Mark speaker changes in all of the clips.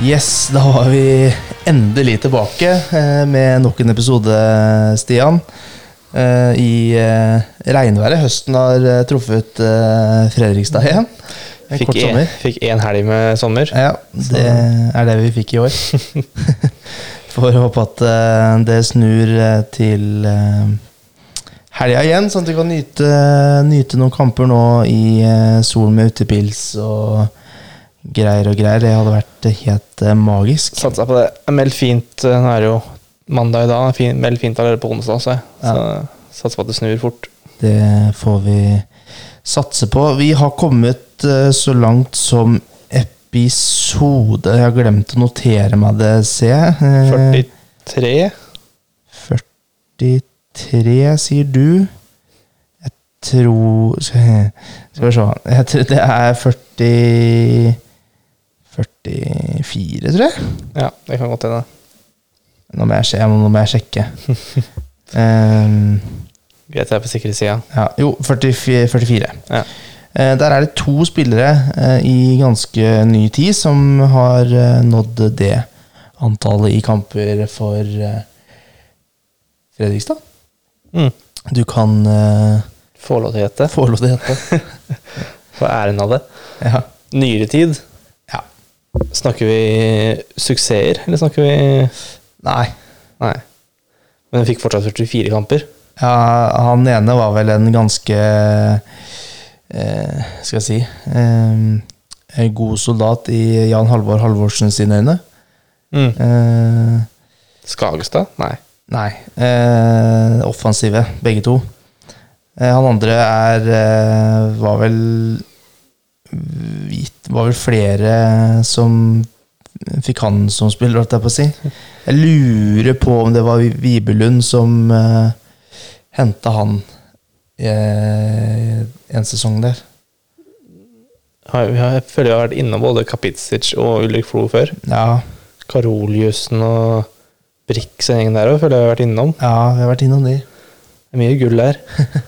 Speaker 1: Yes, da var vi endelig tilbake eh, med nok en episode, Stian. Eh, I eh, regnværet. Høsten har truffet Fredrikstad igjen. En
Speaker 2: Fikk
Speaker 1: kort
Speaker 2: en,
Speaker 1: sommer.
Speaker 2: fikk én helg med sommer.
Speaker 1: Ja, det er det vi fikk i år. Får håpe at det snur til helga igjen, sånn at vi kan nyte, nyte noen kamper nå i sol med utepils og greier og greier. Det hadde vært helt eh, magisk.
Speaker 2: Satsa på det. Meldt fint. eh, Nå er det jo mandag i dag. Fin, meldt fint allerede på onsdag, så, jeg. så satser på at det snur fort.
Speaker 1: Det får vi satse på. Vi har kommet eh, så langt som episode Jeg har glemt å notere meg det, ser jeg. Eh,
Speaker 2: 43.
Speaker 1: 43, sier du. Jeg tror Skal vi se Jeg tror det er 40 44, tror jeg.
Speaker 2: Ja, det kan godt hende.
Speaker 1: Nå må jeg, se nå må jeg sjekke. Ehm,
Speaker 2: Greit, jeg er på sikre sida.
Speaker 1: ja, jo, 44. 44.
Speaker 2: Ja.
Speaker 1: Uh, Der er det to spillere uh, i ganske ny tid som har uh, nådd det antallet i kamper for Fredrikstad.
Speaker 2: Mm.
Speaker 1: Du kan
Speaker 2: Få lov til å gjette.
Speaker 1: få lov til å hete.
Speaker 2: Få æren av det.
Speaker 1: Ja.
Speaker 2: Nyere tid. Snakker vi suksesser, eller snakker vi
Speaker 1: Nei.
Speaker 2: Nei. Men fikk fortsatt 44 kamper.
Speaker 1: Ja, han ene var vel en ganske eh, Skal jeg si eh, En god soldat i Jan Halvor Halvorsen sine øyne.
Speaker 2: Mm.
Speaker 1: Eh,
Speaker 2: Skagestad? Nei.
Speaker 1: Nei. Eh, offensive, begge to. Eh, han andre er eh, Var vel hvit- Var vel flere som fikk han som spiller, holdt jeg på å si. Jeg lurer på om det var Vibelund som uh, henta han uh, en sesong der.
Speaker 2: Jeg føler jeg har vært innom både Kapitsic og Ulrik Flo før.
Speaker 1: Ja,
Speaker 2: Karoliussen og Brix og gjengen der òg, føler jeg har vært innom.
Speaker 1: ja, vi har vært innom de.
Speaker 2: Det er mye gull der.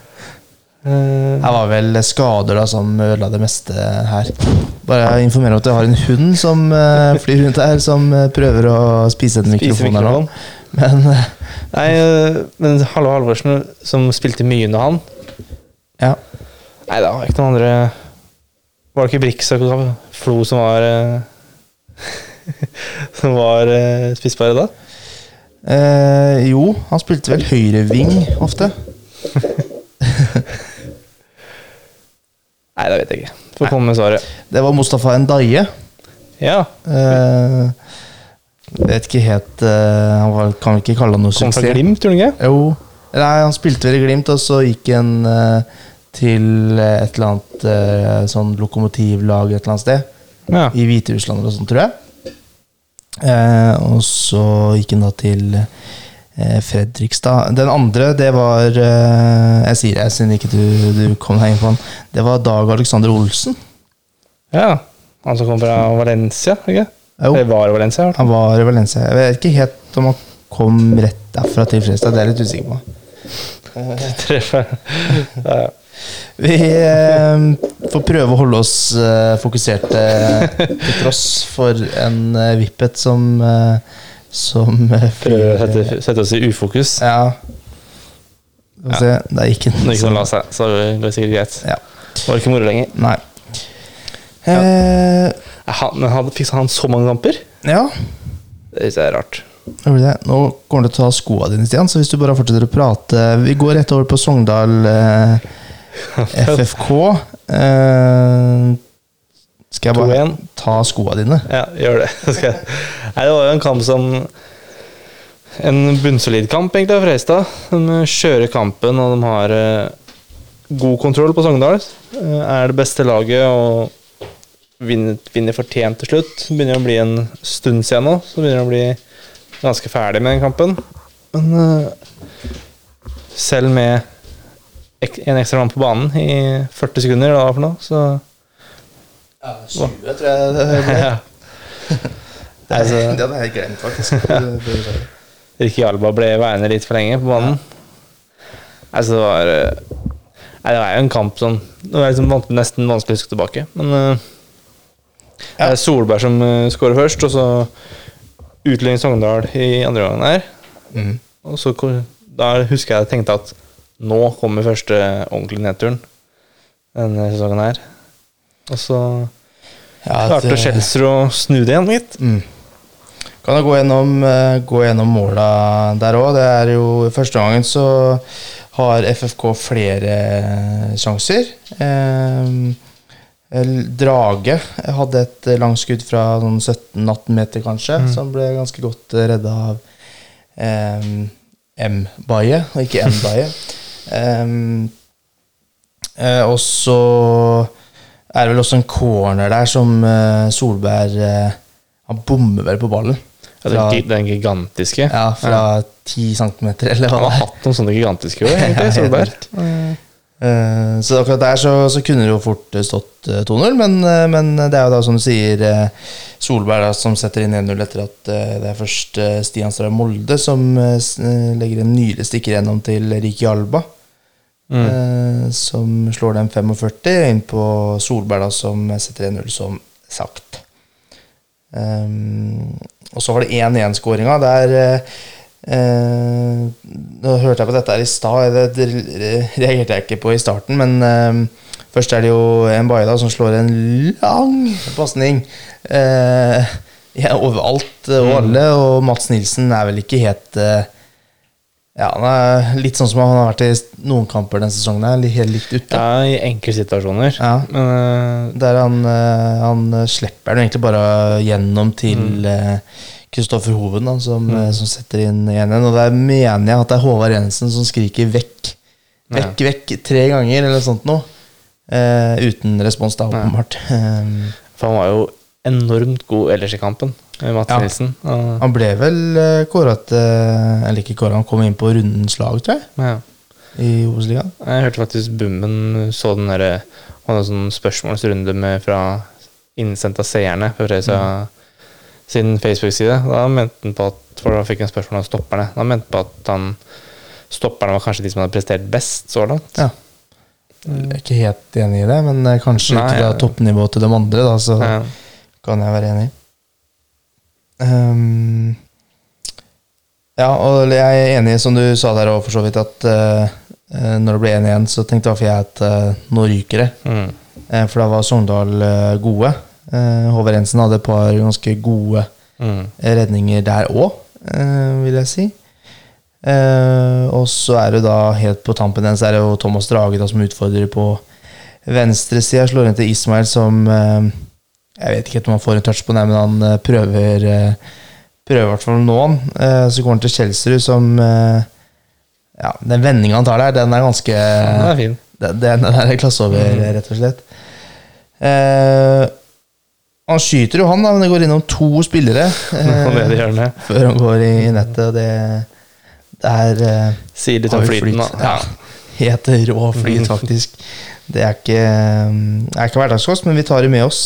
Speaker 2: Eh,
Speaker 1: Det var vel skader da som ødela det meste her. Bare informere om at jeg har en hund som eh, flyr rundt her, som eh, prøver å spise en mikrofon her nå. Men eh,
Speaker 2: Nei, eh, men Hallo Halvorsen, som spilte mye under han
Speaker 1: ja.
Speaker 2: Nei, det var ikke noen andre Var det ikke Brix og Flo som var eh, Som var spissbare da?
Speaker 1: Eh, jo, han spilte vel høyreving ofte.
Speaker 2: Nei, det vet jeg ikke. Får komme med svaret.
Speaker 1: Det var Mustafa Ndaye.
Speaker 2: Ja.
Speaker 1: Eh, vet ikke helt eh, Han var, kan vi ikke kalle han noe
Speaker 2: Kom fra. Glimt, tror du ikke?
Speaker 1: Jo. Nei, han spilte vel i Glimt, og så gikk han eh, til et eller annet sånn lokomotivlag et eller annet sted.
Speaker 2: Ja.
Speaker 1: I Hviterussland eller sånt, tror jeg. Eh, og så gikk han da til Fredrikstad. Den andre, det var eh, Jeg sier det, siden ikke du, du kom deg inn på den. Det var Dag Alexander Olsen.
Speaker 2: ja. Han som kom fra Valencia, ikke?
Speaker 1: Jo.
Speaker 2: Eller var i Valencia.
Speaker 1: Han var i Valencia. Jeg vet ikke helt om han kom rett derfra til Fredrikstad. Det er jeg litt usikker på.
Speaker 2: Treffer. Ja, ja.
Speaker 1: Vi eh, får prøve å holde oss eh, fokuserte til tross for en eh, vippet som eh, som eh,
Speaker 2: Prøver å sette, sette oss i ufokus.
Speaker 1: Ja. Skal vi se, det gikk den.
Speaker 2: Når ikke noen la seg, så går det sikkert greit.
Speaker 1: Ja.
Speaker 2: Var ikke moro lenger.
Speaker 1: Nei. Eh,
Speaker 2: Han, men hadde, fikk han så mange kamper?
Speaker 1: ja,
Speaker 2: Det synes jeg er rart.
Speaker 1: gjorde det. Nå kommer du til å ta skoa dine, Stian, så hvis du bare fortsetter å prate Vi går rett over på Sogndal eh, FFK. Eh, skal jeg bare ta skoa dine?
Speaker 2: Ja, gjør det. Nei, det var jo en kamp som En bunnsolid kamp, egentlig, av Freistad. De kjører kampen, og de har eh, god kontroll på Sogndal. Eh, er det beste laget og vinner, vinner fortjent til slutt. Begynner å bli en stund siden nå, så begynner det å bli ganske ferdig med den kampen. Men eh, selv med en ekstra mann på banen i 40 sekunder, var for noe, så
Speaker 1: Ja, 20, tror jeg det ble.
Speaker 2: ja.
Speaker 1: Det,
Speaker 2: Altså-
Speaker 1: hadde jeg glemt, faktisk.
Speaker 2: Ricky Alba ble værende litt for lenge på banen. Altså, det var eh, Nei, det var jo en kamp som Det var liksom nesten vanskelig å huske tilbake, men uh,
Speaker 1: Ja.
Speaker 2: Det er Solberg som uh, skårer først, og så utligner Sogndal i andre gangen her.
Speaker 1: Mm.
Speaker 2: Og så da husker jeg jeg tenkte at nå kommer første ordentlige nedturen denne sesongen her. Og så
Speaker 1: Ja,
Speaker 2: klarte Chelsea å snu det igjen, litt.
Speaker 1: Mm. Kan jeg gå gjennom, eh, gå gjennom måla der òg. Det er jo første gangen så har FFK flere eh, sjanser. Eh, Drage hadde et eh, langskudd fra sånn 17-18 meter, kanskje, som ble ganske godt eh, redda av eh, M-Baye, og ikke M-Baye. Em, eh, og så er det vel også en corner der som eh, Solberg eh, Han bommer vel på ballen.
Speaker 2: Ja,
Speaker 1: Fra,
Speaker 2: gi- den gigantiske.
Speaker 1: ja, fra 10 centimeter, eller
Speaker 2: Han
Speaker 1: hva
Speaker 2: har
Speaker 1: det er.
Speaker 2: hatt noen sånne gigantiske år, egentlig,
Speaker 1: Ja,
Speaker 2: Solberg.
Speaker 1: Uh, så akkurat der så, så kunne det jo fort stått eh, 2-0, men, men det er jo da som du sier Solberg da, som setter inn 1-0 etter at det er først Stian Strøm Molde som legger en nylig stikker gjennom til Riki Alba.
Speaker 2: Mm.
Speaker 1: eh, som slår den 45 inn på Solberg, da, som setter 1-0, som sagt. Um, og så var det 1-1-skåringa. Der eh, eh, Nå hørte jeg på dette her i stad, det, det reagerte jeg ikke på i starten, men eh, først er det jo en Baida som slår en lang pasning. Eh, ja, overalt og alle, og Mats Nilsen er vel ikke helt eh, ja, han er litt sånn som han har vært i noen kamper denne sesongen. Er Helt litt ute.
Speaker 2: Ja, i enkeltsituasjoner.
Speaker 1: Ja.
Speaker 2: Men uh,
Speaker 1: Der han, uh, han slipper den egentlig bare gjennom til Kristoffer Hoven, da, som, eh, som setter inn 1-1. Og der mener jeg at det er Håvard Jensen som skriker 'vekk'. Vekk, vekk tre ganger, eller sånt noe. Uten respons, da, åpenbart. Um,
Speaker 2: For han var jo enormt god ellers i kampen, eh, Mats
Speaker 1: Ja.
Speaker 2: Nilsen.
Speaker 1: Han ble vel uh, kåra til Eller ikke kåra, han kom inn på rundens lag, tror jeg,
Speaker 2: ja.
Speaker 1: i Obos-ligaen.
Speaker 2: Jeg hørte faktisk Bummen så den derre Han hadde sånn spørsmålsrunde med fra innsendt av seerne på Fredrikstad sin Facebook-side. Da mente han på at For da fikk han spørsmål om stopperne. Da mente han på at han stopperne var kanskje de som hadde prestert best så langt.
Speaker 1: Ja. Jeg er ikke helt enig i det, men eh, kanskje
Speaker 2: Nei,
Speaker 1: ut fra toppnivået til de andre, da, så
Speaker 2: Ja.
Speaker 1: Kan jeg være enig. Ehm, ja, og jeg er enig, som du sa der òg, for så vidt, at eh, når det ble 1-1, så tenkte i hvert fall jeg at uh, nå ryker det.
Speaker 2: Mm.
Speaker 1: Uh, for da var Sogndal gode. Uh, Håvard hadde et par ganske gode
Speaker 2: Mm.
Speaker 1: redninger der òg, vil jeg si. Og så er det da helt på tampen den, så er det jo Thomas Drage da, som utfordrer på venstresida. Slår inn til Ismail, som Jeg vet ikke helt om han får en touch på den, men han eh, prøver eh, Prøver i hvert fall nå. Eh, så går han til Kjelsrud, som Ja, den vendinga han tar der, den er ganske
Speaker 2: Den er fin.
Speaker 1: Den, den er- klasse over, rett og slett. Eh, han skyter jo, han, da, men det går innom to spillere eh, før han går i, nettet. Og det, det er eh,
Speaker 2: Sier litt om flyten,
Speaker 1: flyt.
Speaker 2: da.
Speaker 1: Ja. Helt rå flyt, faktisk. Det er ikke, er ikke hverdagskost, men vi tar det med oss.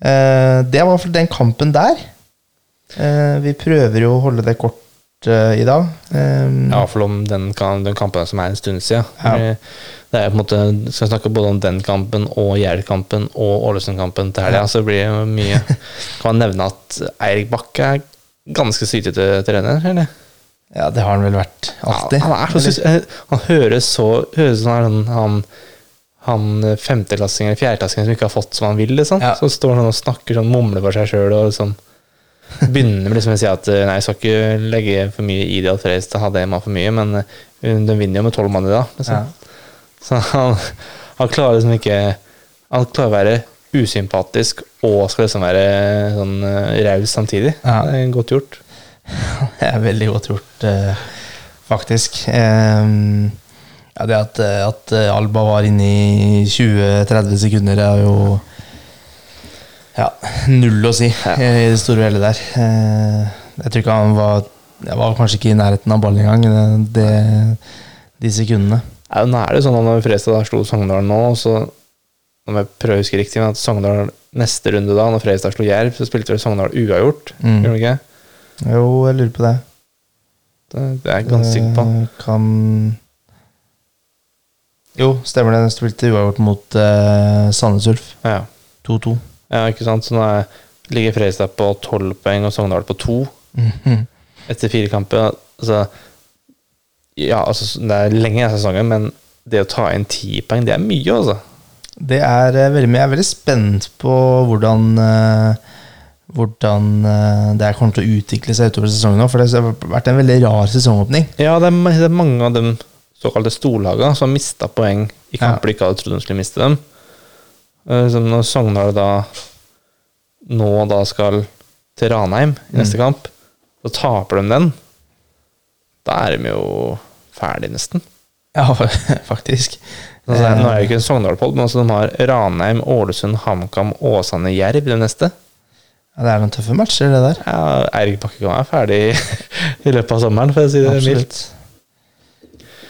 Speaker 1: Eh, det var for den kampen der. Eh, vi prøver jo å holde det kort eh, i dag. Eh,
Speaker 2: Ja, for om den, den kampen som er en stund siden.
Speaker 1: Ja.
Speaker 2: Det er på en måte, Skal vi snakke både om den kampen og Jerv-kampen og Ålesund-kampen til helga, så blir det mye. Kan man nevne at Eirik Bakke er ganske sytete trener, eller?
Speaker 1: ja, det har han vel vært alltid.
Speaker 2: Ja, han er så Han høres så høres som han, han, han femteklassingen eller fjerdeklassingen som ikke har fått som han vil, liksom.
Speaker 1: Ja.
Speaker 2: Så står han og snakker sånn, mumler for seg sjøl og liksom Begynner med liksom å si at eh, nei, jeg skal ikke legge for mye i det at Fredrikstad hadde Emma for mye, men eh, de vinner jo med tolv mann i dag. Liksom.
Speaker 1: Ja.
Speaker 2: Så han, han klarer liksom ikke Han klarer å være usympatisk og skal liksom være sånn eh, raus samtidig.
Speaker 1: Ja.
Speaker 2: Det er godt gjort.
Speaker 1: Det er veldig godt gjort, eh, faktisk. Ehm, ja, det at, eh, at eh, Alba var inne i 20-30 sekunder, er jo ja, null å si
Speaker 2: Ja.
Speaker 1: i det store og hele der. Eh, jeg tror ikke han var Jeg var kanskje ikke i nærheten av ballen engang, det, de sekundene.
Speaker 2: Ja, nå er det sånn at når Fredstad slo Sogndal nå, så Om jeg prøver å huske riktig, men at Sogndal neste runde da, når Fredrikstad slo Jerv, så spilte vel Sogndal uavgjort.
Speaker 1: Mm.
Speaker 2: Gjorde de ikke?
Speaker 1: Jo, jeg lurer på det.
Speaker 2: Det, det er ganske sikker på.
Speaker 1: Kan Jo, stemmer det. Den spilte uavgjort mot uh, Sandnes Ulf. 2-2.
Speaker 2: Ja, ikke sant? Så nå er, ligger Fredrikstad på tolv poeng og Sogndal på to
Speaker 1: Mhm.
Speaker 2: etter fire kamper. Altså, ja, altså, det er lenge i sesongen, men det å ta inn ti poeng, det er mye, altså.
Speaker 1: Det er eh, veldig mye. Jeg er veldig spent på hvordan uh, hvordan det her kommer til å utvikle seg utover sesongen nå. For det har vært en veldig rar sesongåpning.
Speaker 2: Ja, det er, det er mange av de såkalte storlagene som mista poeng i kamper de ikke hadde trodd de skulle miste dem. Eh, Som når Sogndal da nå da skal til Ranheim i neste kamp, så taper de den. Da er de jo ferdig, nesten.
Speaker 1: Ja, faktisk.
Speaker 2: Altså, nå er det ikke en Sogndal-pod, men også de har Ranheim, Ålesund, HamKam, Åsane, Jerv i det neste.
Speaker 1: Ja, det er noen tøffe matcher, det der.
Speaker 2: Ja, Eirik Bakke kan være ferdig i løpet av sommeren, for å si det mildt.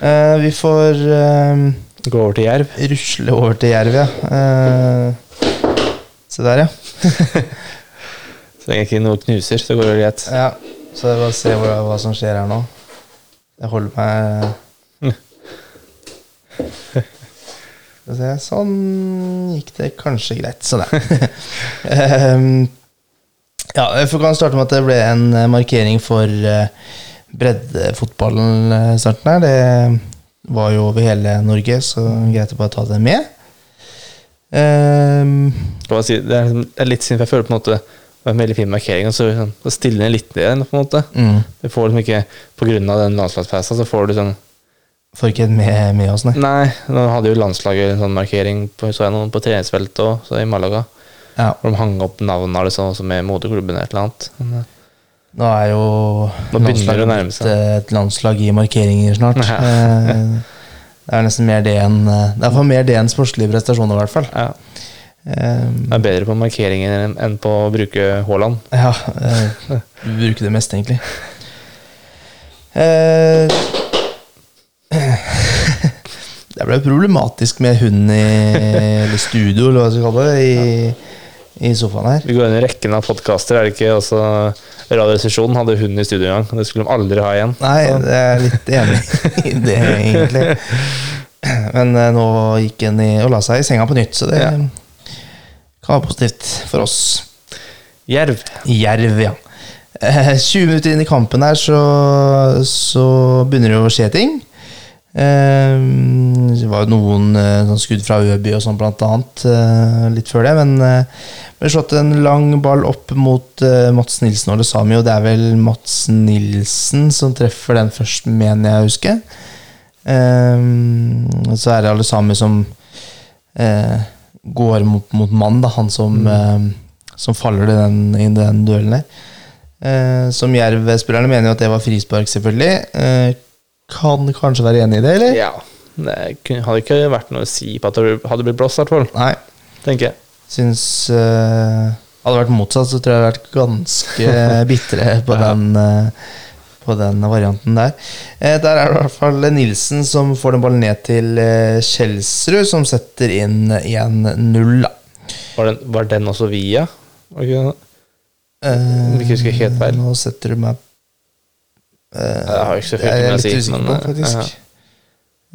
Speaker 1: Eh, vi får uh,
Speaker 2: Gå over til Jerv.
Speaker 1: rusle over til Jerv, ja. Uh, se der, ja.
Speaker 2: Så lenge ikke noe knuser, så går det greit.
Speaker 1: ja. Så jeg bare se hva, hva som skjer her nå. Jeg holder meg Skal vi se Sånn gikk det kanskje greit. Sånn, ja. um, ja, vi kan starte med at det ble en markering for eh, breddefotballen eh, starten her. Det var jo over hele Norge, så greit å bare ta det med.
Speaker 2: Um, si, det, er, det litt synd, for jeg føler på en måte det var en veldig fin markering, og så sånn, så stiller den litt ned. på en måte.
Speaker 1: mm,
Speaker 2: Du får liksom ikke, På grunn av den landslagspausen, så får du sånn
Speaker 1: får ikke med, med oss, nei.
Speaker 2: Nei, nå hadde jo landslaget en sånn markering på, så jeg noen på treningsfeltet òg, i Malaga.
Speaker 1: Ja,
Speaker 2: Hvor de hang opp navnene liksom, også med moderklubben eller et eller annet. Men, eh,
Speaker 1: nå er jo
Speaker 2: Nå begynner det å nærme seg.
Speaker 1: et landslag i markeringer snart.
Speaker 2: Ja.
Speaker 1: Eh, det er nesten mer det enn eh, Det er mer det enn sportslige prestasjoner, i hvert fall.
Speaker 2: ja, det er bedre på markeringer enn- på å bruke Haaland.
Speaker 1: Ja, du bruker det mest, egentlig. Eh, det ble problematisk med hunden i eller studio, eller hva skal vi kalle det, i, i sofaen her.
Speaker 2: Vi går inn i rekken av podkaster, er det ikke? Også Radioresepsjonen hadde hund i studio en gang. Det skulle de aldri ha igjen.
Speaker 1: Nei, jeg er litt enig i det, egentlig. Men eh, nå gikk en i, og la seg i senga på nytt, så det
Speaker 2: Ja.
Speaker 1: kan være positivt for oss.
Speaker 2: Jerv.
Speaker 1: Jerv, ja. Eh, 20 minutter inn i kampen her, så, så begynner det å skje ting. Eh, det var jo noen eh, sånn skudd fra Øby og sånn, blant annet, eh, litt før det. Men det slått en lang ball opp mot Mats Nilsen og Lesami, og det er vel Mats Nilsen som treffer den først, mener jeg å huske. Så er det Alesami som eh, går mot, mot mann, da, han som, eh, som faller i den, i den duellen der. Eh, som Jerv-spillerne mener jo at det var frispark, selvfølgelig. Kan kanskje være enig i det, eller?
Speaker 2: Ja. Det hadde ikke vært noe å si på at det hadde blitt blåst, i hvert fall.
Speaker 1: Nei.
Speaker 2: Tenker jeg.
Speaker 1: Syns uh, Hadde det vært motsatt, så tror jeg det hadde vært ganske bitre på,
Speaker 2: Ja.
Speaker 1: den, uh, på den varianten der. Eh, der er det i hvert fall Nilsen som får den ballen ned til eh, Kjelsrud, som setter inn 1-0. da.
Speaker 2: Var var den også via? Var ikke den?
Speaker 1: Eh,
Speaker 2: ikke husker helt feil.
Speaker 1: Nå setter du meg
Speaker 2: Jeg har ikke så
Speaker 1: Jeg
Speaker 2: fryktelig
Speaker 1: er
Speaker 2: mye å
Speaker 1: litt
Speaker 2: si,
Speaker 1: usikker
Speaker 2: men,
Speaker 1: på,
Speaker 2: eh,
Speaker 1: faktisk.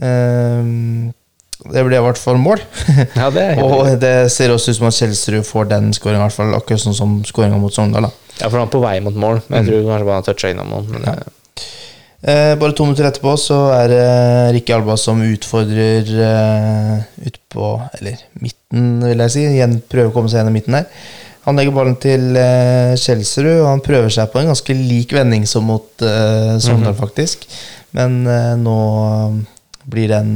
Speaker 1: Eh, det ble i hvert fall mål.
Speaker 2: Ja, det er
Speaker 1: Og det ser også ut som at Kjelsrud får den fall akkurat sånn som skåringa mot Sogndal.
Speaker 2: Ja, for han er på vei mot mål, men jeg tror kanskje bare han toucha innom.
Speaker 1: Mm. Ja.
Speaker 2: eh,
Speaker 1: Eh, bare to minutter etterpå så er det Rikke Alba som utfordrer eh, ut på Eller midten, vil jeg si. Igjen prøver å komme seg gjennom midten der. Han legger ballen til eh, Kjelsrud, og han prøver seg på en ganske lik vending som mot eh, Sogndal, faktisk. Men eh, nå blir den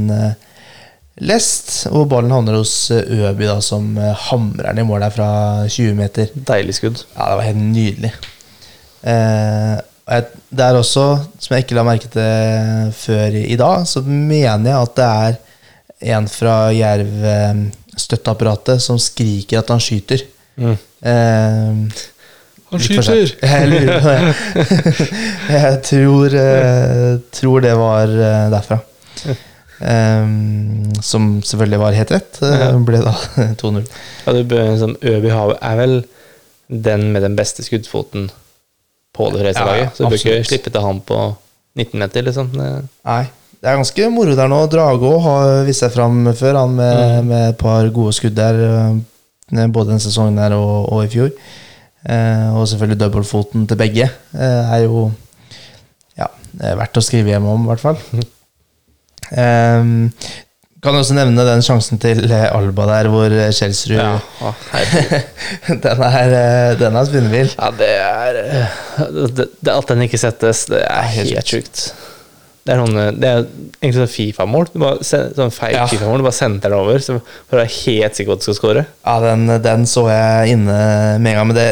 Speaker 1: lest, og ballen havner hos Øby, da, som hamrer den i mål der fra 20 meter.
Speaker 2: deilig skudd.
Speaker 1: Ja, det var helt nydelig. Det er også, som jeg ikke la merke til før i dag, så mener jeg at det er en fra Jerv eh, støtteapparatet som skriker at han skyter.
Speaker 2: Mm.
Speaker 1: Eh,
Speaker 2: Han
Speaker 1: skyter! Jeg lurer på det. jeg tror, eh, tror det var eh, derfra. Eh, som selvfølgelig var helt rett. Eh, ble da 2-0.
Speaker 2: Ja, du bør, liksom, Øby Havet er vel den med den beste skuddfoten på det fleste
Speaker 1: Ja, ja,
Speaker 2: laget. Så du bør ikke slippe til han på 19 meter, liksom.
Speaker 1: Nei. Det er ganske moro der nå. Drage òg har vist seg fram før, han med,
Speaker 2: Mm.
Speaker 1: med et par gode skudd der. Både denne sesongen her og, og i fjor. Eh, og selvfølgelig dobbeltfoten til begge eh, er jo ja, er verdt å skrive hjem om, i hvert fall. Eh, kan også nevne den sjansen til eh, Alba der, hvor eh, Kjelsrud
Speaker 2: Ja, å.
Speaker 1: Den er, eh, den er spinnvill.
Speaker 2: ja det er det, det, At den ikke settes, det er
Speaker 1: helt
Speaker 2: helt sjukt. Det er, noen, eh, det er egentlig sånn Fifa-mål. Sånn feil
Speaker 1: Ja.
Speaker 2: Fifa-mål. Du bare sender deg over så for å være helt sikker på at du skal score.
Speaker 1: Ja, den, den så jeg inne med en gang. Men det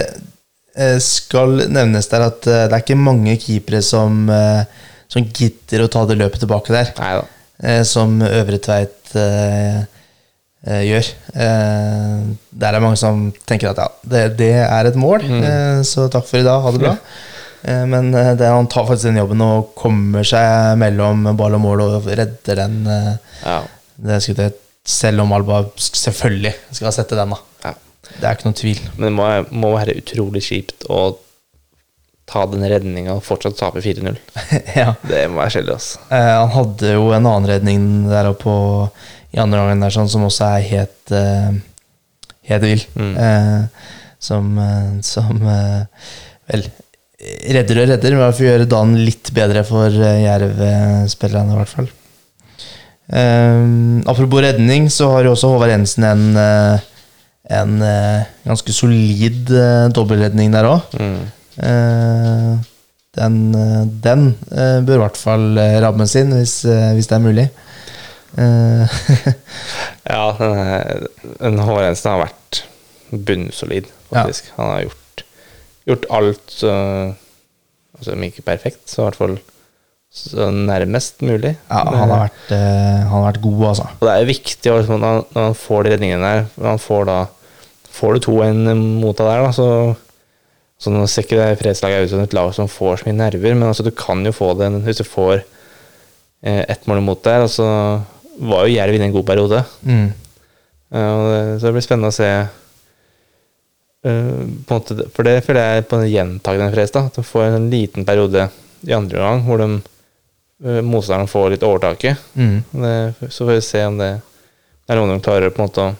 Speaker 1: eh, skal nevnes der at eh, det er ikke mange keepere som, som gidder å ta det løpet tilbake der, Neida. som Øvre Tveit eh, eh, gjør. Eh, der er mange som tenker at ja, det, det er et mål, eh, så takk for i dag, ha det bra. Eh, men eh, det, han tar faktisk den jobben og kommer seg mellom ball og mål og redder den. Eh,
Speaker 2: Ja.
Speaker 1: det skulle selv om Alba selvfølgelig skal sette den, da.
Speaker 2: ja.
Speaker 1: Det er ikke noen tvil.
Speaker 2: Men det må, må være utrolig kjipt å ta den redninga og fortsatt tape 4-0.
Speaker 1: ja.
Speaker 2: Det må være kjedelig, altså.
Speaker 1: Eh, han hadde jo en annen redning der oppe i andre gangen der, sånn, som også er helt, eh, helt vill.
Speaker 2: Mm.
Speaker 1: Eh, som eh, som eh, vel redder og redder, men vi får gjøre gjør dagen litt bedre for uh, Jerv-spillerne, i hvert fall. Um, apropos redning, så har jo også Håvard Jensen en, en, en eh, ganske solid uh, dobbeltredning der òg.
Speaker 2: Mm.
Speaker 1: Uh, den eh, den uh, bør i hvert fall eh, rammes inn, hvis, eh, hvis det er mulig. Eh,
Speaker 2: Ja, den, den Håvard Jensen har vært bunnsolid, faktisk. Han har gjort, gjort alt uh, altså, Om ikke perfekt, så i hvert fall så nærmest mulig.
Speaker 1: ja, han har, vært, uh, han har vært god, altså.
Speaker 2: Og det er viktig liksom, når, han får de redningene der når han får da Får du 2-1 mot deg der, da, så så nå ser ikke det fredslaget ut som et lag som får så mye nerver, men altså, du kan jo få det hvis du får eh, ett mål imot der. Og så var jo Jerv inne i en god periode.
Speaker 1: Mm.
Speaker 2: Uh, det, så det blir spennende å se måte, For det føler jeg er på en gjentagende fres. At du får en liten periode i andre omgang hvor de, eh, motstanderen får litt overtaket.
Speaker 1: Mm.
Speaker 2: Det, så får vi se om det, er noe de klarer på en måte å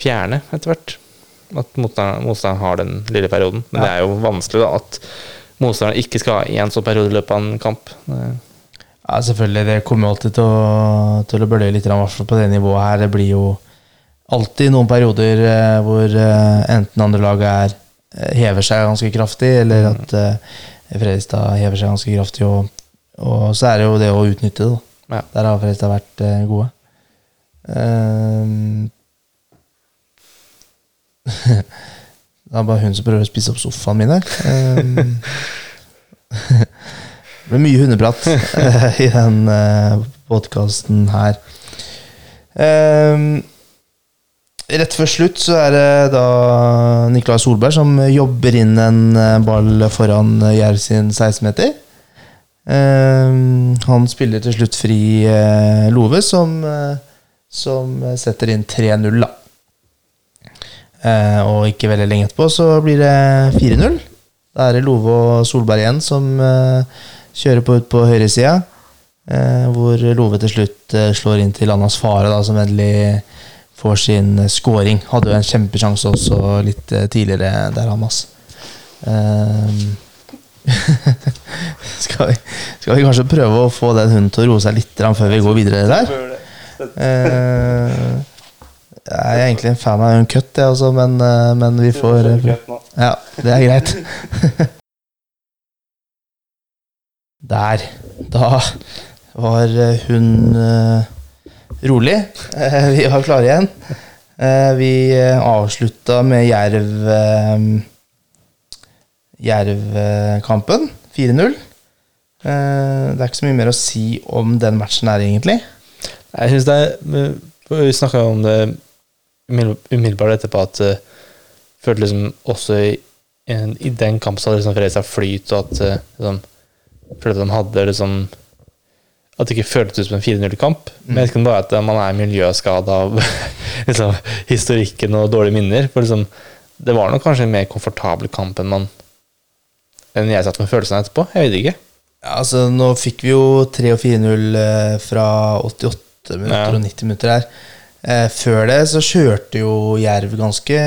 Speaker 2: fjerne etter hvert. At motstanderen, motstanderen har den lille perioden. Men det er jo vanskelig da at motstanderen ikke skal ha én sånn periode i løpet av en kamp. Det,
Speaker 1: Ja, selvfølgelig. Det kommer alltid til å, til å bølge litt, i hvert fall på det nivået her. Det blir jo alltid noen perioder eh, hvor eh, enten andre laget er, eh, hever seg ganske kraftig, eller at eh, Fredrikstad hever seg ganske kraftig. Og, og så er det jo det å utnytte det.
Speaker 2: Ja.
Speaker 1: Der har Fredrikstad vært gode. Ehm. det er bare hun som prøver å spise opp sofaen min her. Ehm. det blir mye hundeprat i den uh, podkasten her. Ehm, rett før slutt så er det da Niklas Solberg som jobber inn en eh, ball foran eh, Jerv sin 16-meter. Ehm, han spiller til slutt fri eh, Love, som, eh, som setter inn 3-0, da. Eh, og ikke veldig lenge etterpå så blir det 4-0. Da er det Love og Solberg igjen som eh, kjører på ut på høyresida. Eh, hvor Love til slutt eh, slår inn til Annas fare, da, som endelig får sin eh, scoring. Hadde jo en kjempesjanse også litt eh, tidligere der, Hamas. Um, skal, vi, skal vi kanskje prøve å få den hunden til å roe seg litt før vi går videre der? Uh, jeg er egentlig en fan av en cut, jeg også, men, eh, men vi får Ja, det er greit. Der. Da var hun rolig. Eh, Vi var klare igjen. Eh, Vi eh, avslutta med Jerv Jerv-kampen. 4-0. Eh, Det er ikke så mye mer å si om den matchen her, egentlig.
Speaker 2: Jeg synes det er Vi snakka om det umiddelbart etterpå, at uh, følte liksom også i, en, i den kampen så hadde liksom Fredrikstad flyt, og at liksom, følte at de hadde liksom At det ikke føltes ut som en 4-0-kamp. Men jeg vet ikke om det var at uh, man er miljøskada av liksom, historikken og dårlige minner. For liksom, det var nok kanskje en mer komfortabel kamp enn man enn jeg satt med følelsene etterpå. Jeg vet ikke.
Speaker 1: Ja, altså, nå fikk vi jo 3 og 4-0 eh, fra 88 minutter
Speaker 2: Ja.
Speaker 1: og 90 minutter her. Eh, før det så kjørte jo Jerv ganske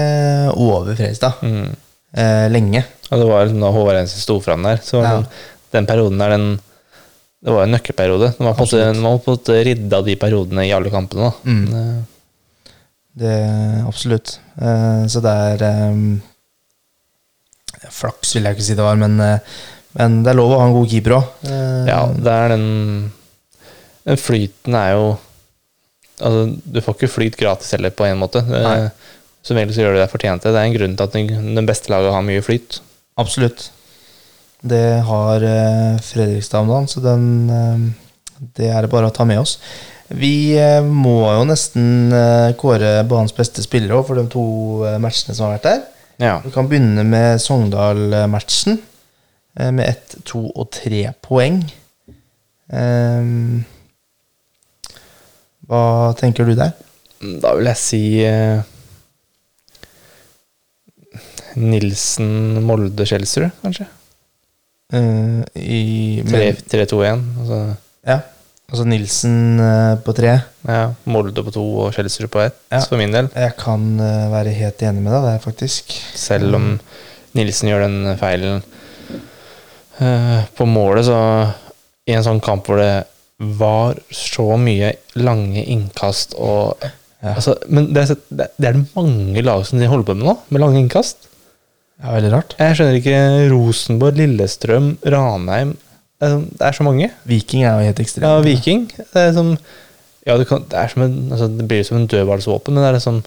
Speaker 1: over Fredrikstad.
Speaker 2: Mm.
Speaker 1: Eh, lenge.
Speaker 2: Og det var liksom da Håvard Jensen sto fram der. Så
Speaker 1: Ja.
Speaker 2: den, den perioden der, den Det var en nøkkelperiode. Man var på en måte, ridda de periodene i alle kampene.
Speaker 1: Mm.
Speaker 2: Eh,
Speaker 1: Det Absolutt. Eh, så det er eh, Flaks vil jeg ikke si det var, men, men det er lov å ha en god keeper òg.
Speaker 2: Ja, det er den Den flyten er jo Altså, du får ikke flyt gratis heller, på en måte.
Speaker 1: Nei.
Speaker 2: Som regel så gjør du deg fortjent til. Det er en grunn til at den, den beste laget har mye flyt.
Speaker 1: Absolutt. Det har eh, Fredrikstad om dagen, så den, eh, det er det bare å ta med oss. Vi eh, må jo nesten kåre banens beste spillere for de to matchene som har vært der.
Speaker 2: Ja.
Speaker 1: Vi kan begynne med Sogndal-matchen, med ett, to og tre poeng. Hva tenker du der?
Speaker 2: Da vil jeg si Nilsen, Molde-Skjelsrud, kanskje.
Speaker 1: Eh, i, men,
Speaker 2: 3-2-1. Altså,
Speaker 1: ja, altså Nilsen eh, på tre.
Speaker 2: ja, Molde på to og Kjelsrud på ett,
Speaker 1: Ja.
Speaker 2: for min del.
Speaker 1: Jeg kan eh, være helt enig med deg der, faktisk.
Speaker 2: Selv om Nilsen gjør den feilen uh, på målet, så i en sånn kamp hvor det var så mye lange innkast og
Speaker 1: Ja.
Speaker 2: altså, Men det er, det det er det mange lag som de holder på med nå, med lange innkast.
Speaker 1: Ja, veldig rart.
Speaker 2: Jeg skjønner ikke Rosenborg, Lillestrøm, Ranheim Det er, sånn- det er så mange.
Speaker 1: Viking er jo helt ekstremt.
Speaker 2: Ja, Viking. Det er som Ja, det, kan, det er som en altså, Det blir som en dødballsvåpen. Det er liksom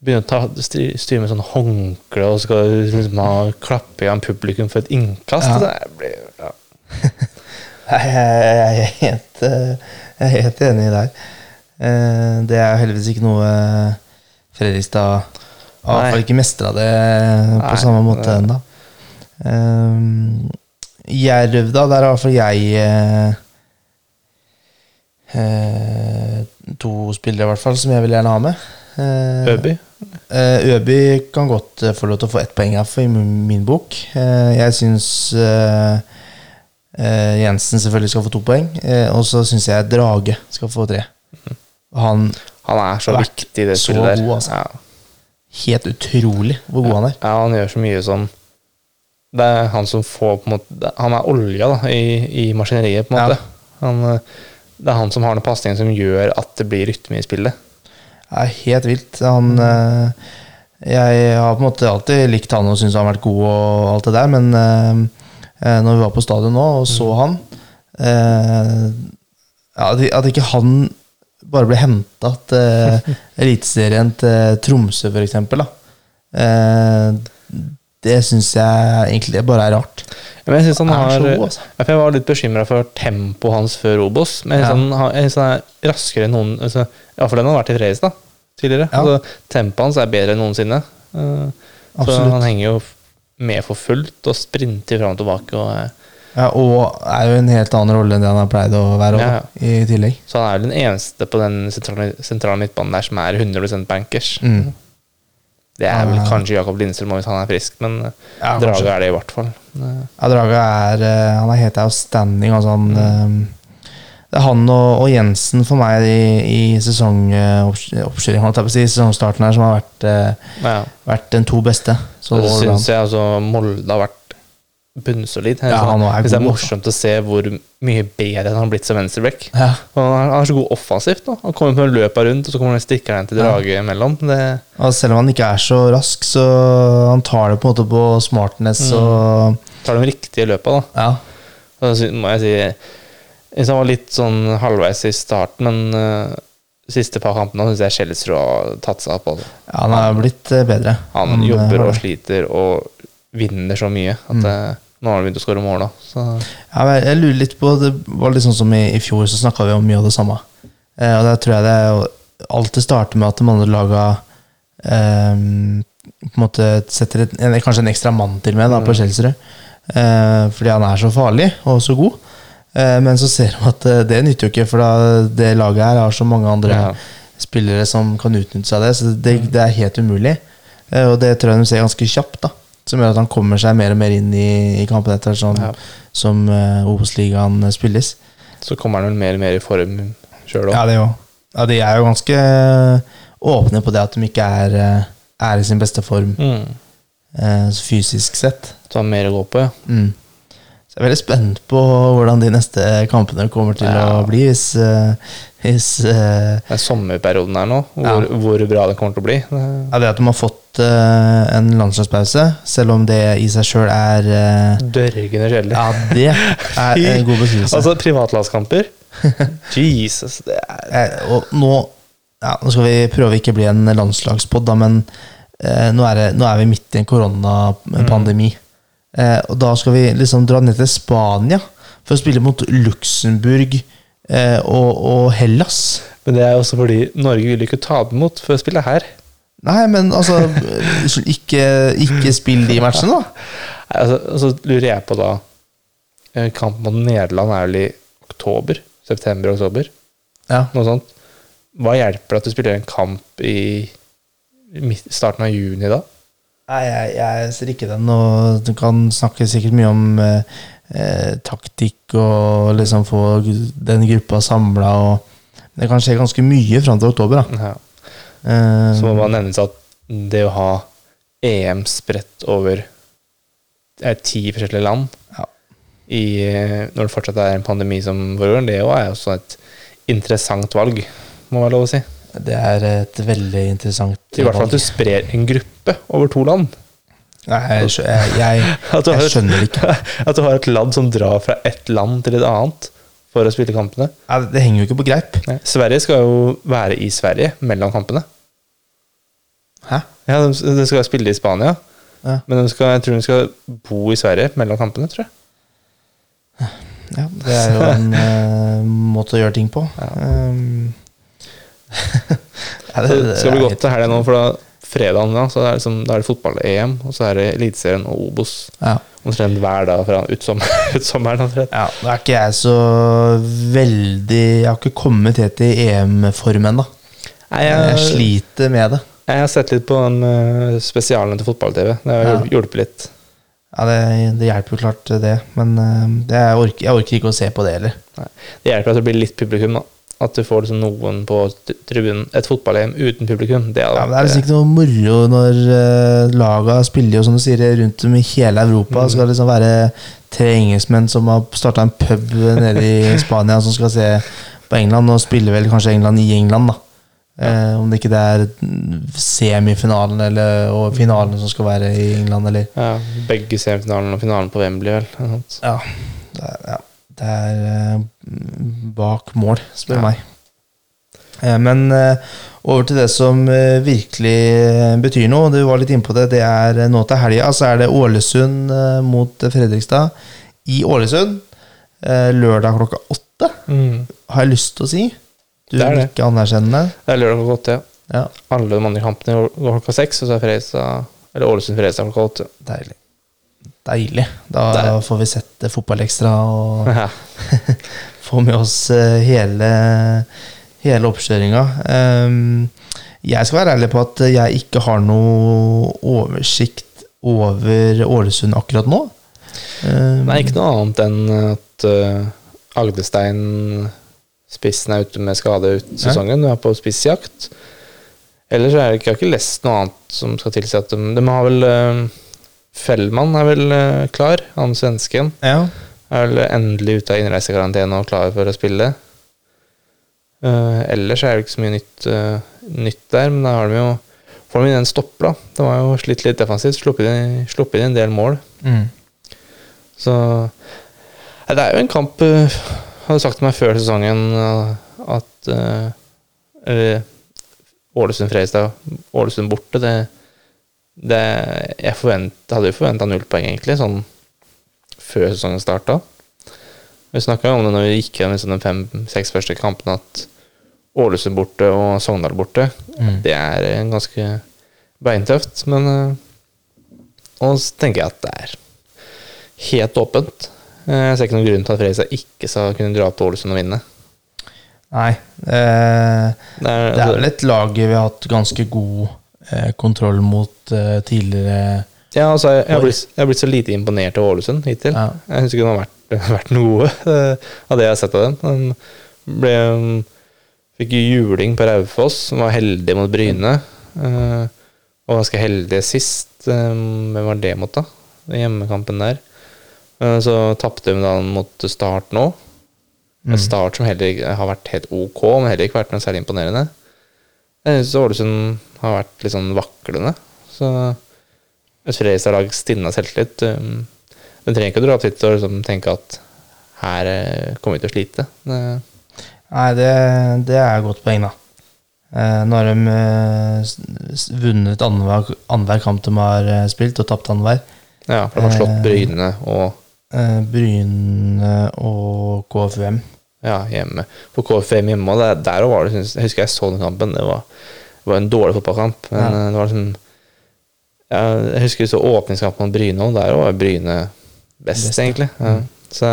Speaker 2: Begynne å ta, styre med sånn håndkle og skal liksom ha klappe igjen publikum for et innkast.
Speaker 1: Ja.
Speaker 2: Det blir, ja.
Speaker 1: Nei, jeg, er helt, eh, jeg er helt enig der. Eh, Det er heldigvis ikke noe eh, Fredrikstad har ikke mestra det på
Speaker 2: Nei,
Speaker 1: samme måte ennå. Um, Jerv, da, der har i hvert fall jeg uh, to spillere, i hvert fall, som jeg vil gjerne ha med. Uh,
Speaker 2: Øby.
Speaker 1: Uh, Øby kan godt få lov til å få ett poeng her for i min, bok. Jeg syns Jensen selvfølgelig skal få to poeng. Og så syns jeg Drage skal få tre. Han
Speaker 2: Han er så viktig det spillet der.
Speaker 1: god, altså.
Speaker 2: Ja.
Speaker 1: Helt utrolig hvor god han er.
Speaker 2: ja, han gjør så mye som Det er han som får på en måte Han er olja da, i, i maskineriet, på en
Speaker 1: Ja.
Speaker 2: måte. Han, eh, det er han som har den pasningen som gjør at det blir rytme i spillet.
Speaker 1: Det er helt vilt. Han eh, Jeg har på en måte alltid likt han og syntes han har vært god og alt det der, men eh, når vi var på stadion nå og så han ja, at ikke han bare ble henta til Eliteserien til Tromsø, eksempel. Eh, det syns jeg egentlig bare er rart.
Speaker 2: Men jeg han
Speaker 1: Han
Speaker 2: har
Speaker 1: god, altså.
Speaker 2: Jeg var litt bekymra for tempoet hans før Obos. Men jeg
Speaker 1: Ja.
Speaker 2: synes han, han er raskere enn noen altså, Ja, for den har vært i Fredrikstad tidligere.
Speaker 1: Ja.
Speaker 2: Altså, tempoet hans er bedre enn noensinne. Uh, så han henger jo med for fullt og sprinter fram og tilbake. Og, eh,
Speaker 1: Ja, og er jo en helt annen rolle enn det han har pleid å være,
Speaker 2: Ja,
Speaker 1: ja. i tillegg.
Speaker 2: så han er jo den eneste på den sentrale, sentrale midtbanen der som er 100% bankers.
Speaker 1: Mm.
Speaker 2: Det er vel kanskje Jakob Lindstrøm hvis han er frisk, men eh,
Speaker 1: Ja, Draga
Speaker 2: er det i hvert fall. Eh,
Speaker 1: Ja, Draga er eh, Han er helt outstanding. Altså han, mm. det er han og, og Jensen for meg i, i sesongoppkjøringen, si, sesongstarten her, som har vært, eh, vært den to beste. Så
Speaker 2: Så syns jeg altså Molde har vært bunnsolid.
Speaker 1: Ja, han er
Speaker 2: det er morsomt å se hvor mye bedre han har blitt som venstreback.
Speaker 1: ja,
Speaker 2: Han er, så god offensivt. da Han kommer på løpet rundt, og så kommer han stikker den til
Speaker 1: Ja.
Speaker 2: Drage imellom.
Speaker 1: Selv om han ikke er så rask, så han tar det på en måte på smartness
Speaker 2: Mm.
Speaker 1: og
Speaker 2: tar de riktige løpa, da.
Speaker 1: Ja.
Speaker 2: Så må jeg si Jeg han var litt sånn halvveis i starten, men uh, siste par kampene syns jeg Kjelsrud har tatt seg opp. Altså.
Speaker 1: ja, han er blitt eh, bedre.
Speaker 2: Han
Speaker 1: han
Speaker 2: jobber og sliter og vinner så mye at
Speaker 1: Mm.
Speaker 2: eh, nå har han begynt å skåre mål. Så
Speaker 1: Ja, jeg lurer litt på Det var litt sånn som i, i fjor, så snakka vi om mye av det samme. Eh, og der tror jeg det alltid starter med at de andre laga eh, på en måte setter et, en, kanskje en ekstra mann til med da, på
Speaker 2: Mm.
Speaker 1: Kjelsrud. Eh, fordi han er så farlig og så god. Eh, men så ser de at eh, det nytter jo ikke, for da, det laget her har så mange andre
Speaker 2: Ja.
Speaker 1: spillere som kan utnytte seg av det. Så det, det er helt umulig. Eh, og det tror jeg de ser ganske kjapt, da. Som gjør at han kommer seg mer og mer inn i, i kampen etter sånn,
Speaker 2: Ja.
Speaker 1: som uh, Obos-ligaen spilles.
Speaker 2: Så kommer han vel mer og mer i form sjøl òg.
Speaker 1: Ja, det òg. Ja, de er jo ganske åpne på det at de ikke er, eh, er i sin beste form
Speaker 2: Mm.
Speaker 1: uh, fysisk sett.
Speaker 2: Så har mer å gå på, ja.
Speaker 1: Mm. Så jeg er veldig spent på hvordan de neste kampene kommer til
Speaker 2: Ja.
Speaker 1: å bli. Hvis, uh, hvis uh,
Speaker 2: Det er sommerperioden her nå, hvor, hvor bra det kommer til å bli.
Speaker 1: Ja, det at de har fått eh, en landslagspause, selv om det i seg sjøl er
Speaker 2: uh, dørgende kjedelig.
Speaker 1: Ja, det er en god beskrivelse.
Speaker 2: Altså, privatlandskamper Jesus, det er
Speaker 1: Eh, og nå, ja, nå skal vi prøve ikke å bli en landslagspod, da, men eh, nå, er det, nå er vi midt i en koronapandemi. Eh, og da skal vi liksom dra ned til Spania for å spille mot Luxembourg eh, og, og Hellas.
Speaker 2: Men det er også fordi Norge vil ikke ta det imot for å spille her.
Speaker 1: Nei, men altså Ikke, ikke spill de matchene, da.
Speaker 2: Nei, Altså, så lurer jeg på da eh, Kampen mot Nederland er vel i oktober? September-oktober?
Speaker 1: Ja.
Speaker 2: Noe sånt. Hva hjelper det at du spiller en kamp i starten av juni da?
Speaker 1: Nei, jeg, jeg ser ikke den, og du kan snakke sikkert mye om eh, eh, taktikk og liksom få den gruppa samla og Det kan skje ganske mye fram til oktober, da.
Speaker 2: Ja.
Speaker 1: Eh,
Speaker 2: Så må man nevnes at det å ha EM spredt over eh, ti forskjellige land
Speaker 1: Ja.
Speaker 2: i, når det fortsatt er en pandemi som foregår, det er også et interessant valg, må være lov å si.
Speaker 1: det er et veldig interessant valg.
Speaker 2: I hvert fall at du sprer en gruppe over to land.
Speaker 1: Nei, jeg, jeg, jeg, jeg
Speaker 2: skjønner
Speaker 1: skjønner ikke.
Speaker 2: at du har et land som drar fra ett land til et annet for å spille kampene.
Speaker 1: Ja, det henger jo ikke på greip.
Speaker 2: Nei, Sverige skal jo være i Sverige mellom kampene.
Speaker 1: Hæ?
Speaker 2: Ja, De, de skal spille i Spania,
Speaker 1: Ja.
Speaker 2: men de skal, jeg tror de skal bo i Sverige mellom kampene. tror jeg.
Speaker 1: Ja, det er jo en uh, måte å gjøre ting på.
Speaker 2: Ja.
Speaker 1: Um, ja,
Speaker 2: det, det skal bli godt til helga nå, for da fredagen da, så er det, liksom, da er det fotball-EM, og så er det Eliteserien og Obos
Speaker 1: Ja.
Speaker 2: omtrent hver dag fra utsommeren. omtrent.
Speaker 1: Ja, da er ikke jeg så veldig Jeg har ikke kommet helt i EM-form ennå. Jeg
Speaker 2: jeg,
Speaker 1: sliter med det.
Speaker 2: jeg har sett litt på den uh, spesialen til fotball-TV. Det har
Speaker 1: Ja.
Speaker 2: hjulpet- litt.
Speaker 1: Ja, det, det hjelper jo klart, det. Men eh, det, jeg, orker, jeg orker ikke å se på det heller.
Speaker 2: Det hjelper at det blir litt publikum. da At du får liksom noen på tribunen. Et fotball-EM uten publikum. Det
Speaker 1: Ja, men Det er liksom ikke noe moro når uh, laga spiller jo, som du sier, rundt om i hele Europa. Det skal liksom være tre engelskmenn som har starta en pub nede i Spania, som skal se på England, og spiller vel kanskje England i England, da. Eh, om det ikke det er semifinalen eller, og finalen som skal være i England, eller
Speaker 2: ja, Begge semifinalen og finalen på Wembley, vel.
Speaker 1: Ja. Det er, ja, det er eh, bak mål, spør du
Speaker 2: Ja.
Speaker 1: meg. Eh, men eh, over til det som virkelig betyr noe. Du var litt inne på det. Det er nå til helga. Så er det Ålesund mot Fredrikstad i Ålesund. lørdag klokka åtte, har jeg lyst til å si. Du
Speaker 2: Det er det.
Speaker 1: ikke anerkjennende.
Speaker 2: Det er lørdag klokka åtte. Ja.
Speaker 1: Ja,
Speaker 2: Alle de andre kampene går klokka seks, og så er Ålesund-Fredrikstad klokka åtte.
Speaker 1: deilig. Deilig. Da
Speaker 2: Det-
Speaker 1: får vi sett fotballekstra og
Speaker 2: Ja.
Speaker 1: få med oss eh, hele, hele oppkjøringa. Um, jeg skal være ærlig på at jeg ikke har noe oversikt over Ålesund akkurat nå. Um,
Speaker 2: Nei, ikke noe annet enn at uh, Agdestein, spissen, er ute med skade ut sesongen. Du er på spissjakt. Ellers er det ikke, jeg har ikke lest noe annet som skal tilsi at de, de har vel uh, Fellmann er vel eh, klar, han svensken.
Speaker 1: Ja.
Speaker 2: Er vel endelig ute av innreisekarantene og klar for å spille. Uh, ellers er det ikke så mye nytt, uh, nytt der, men da har de jo får de inn en stopper, da. De har jo slitt litt defensivt, sluppet inn, sluppet inn en del mål.
Speaker 1: Mm.
Speaker 2: Så ja, Det er jo en kamp uh, Hadde sagt til meg før sesongen at Ålesund-Fredrikstad, Ålesund borte, det, det Jeg forvent, hadde jo forventa null poeng, egentlig, sånn før sesongen starta. Vi snakka om det når vi gikk gjennom liksom de fem-seks første kampene, at Ålesund borte og Sogndal borte,
Speaker 1: Mm.
Speaker 2: det er eh, ganske beintøft. Men uh, Og så tenker jeg at det er helt åpent. Eh, Jeg ser ikke noen grunn til at Fredrikstad ikke skal kunne dra til Ålesund og vinne.
Speaker 1: Nei. Eh,
Speaker 2: Det er,
Speaker 1: det er vel et lag vi har hatt ganske god eh, kontroll mot eh, tidligere.
Speaker 2: ja, altså, jeg, har blitt, jeg har blitt så lite imponert av Ålesund hittil.
Speaker 1: Ja.
Speaker 2: Jeg syns ikke det har vært, vært noe eh, av det jeg har sett av dem. Den ble, Fikk juling på Raufoss, var heldig mot Bryne. Uh, og ganske heldig sist. Um, Hvem var det mot, da? Hjemmekampen der. Uh, så tapte de da mot Start nå.
Speaker 1: Mm.
Speaker 2: Start som heller ikke har vært helt ok, men heller ikke vært noe særlig imponerende. Jeg syns Ålesund har vært litt sånn vaklende. Så et Fredrikstad-lag stinna selvtillit. Um, Du trenger ikke å dra opp dit og liksom tenke at her eh, kommer vi til å slite. Det-
Speaker 1: Nei, det, det er et godt poeng, da. Eh, nå har de eh, vunnet annenhver annenhver kamp de har eh, spilt, og tapt annenhver.
Speaker 2: Ja, for de har slått. Bryne og
Speaker 1: Bryne og KFUM.
Speaker 2: Ja, hjemme. På KFM hjemme, og der, der var det, synes, jeg husker jeg så den kampen. Det var, det var en dårlig fotballkamp. Men
Speaker 1: Ja.
Speaker 2: eh, det var liksom Jeg husker så åpningskampen mot Bryne, og der var Bryne best,
Speaker 1: Best,
Speaker 2: egentlig. Ja.
Speaker 1: Mm.
Speaker 2: Så,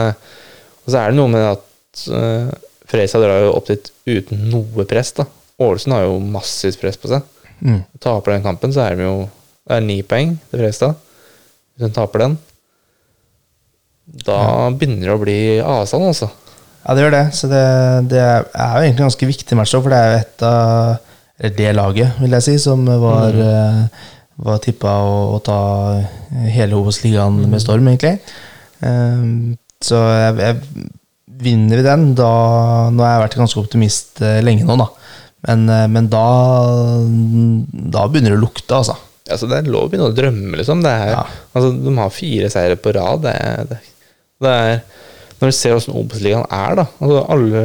Speaker 2: og så er det noe med at uh, Fredrikstad drar jo opp dit uten noe press. da Ålesund har jo massivt press på seg.
Speaker 1: Mm.
Speaker 2: Taper den kampen, så er de jo Det er ni poeng til Fredrikstad. Hvis de taper den, da begynner det å bli avstand, altså.
Speaker 1: Ja, det gjør det. Så det, det er jo egentlig en ganske viktig match, for det er jo et av det laget, vil jeg si, som var,
Speaker 2: Mm.
Speaker 1: eh, var tippa å, å ta hele Obos-ligaen
Speaker 2: Mm.
Speaker 1: med storm, egentlig. Um, så jeg, jeg, vinner vi den, da Nå har jeg vært ganske optimist eh, lenge nå, da. Men, eh, men da Da begynner det å lukte, altså.
Speaker 2: Altså, det er lov å begynne å drømme, liksom. Det er,
Speaker 1: Ja.
Speaker 2: altså, de har fire seire på rad. Det er, det, det er Når du ser åssen Obos-ligaen er, da altså, alle,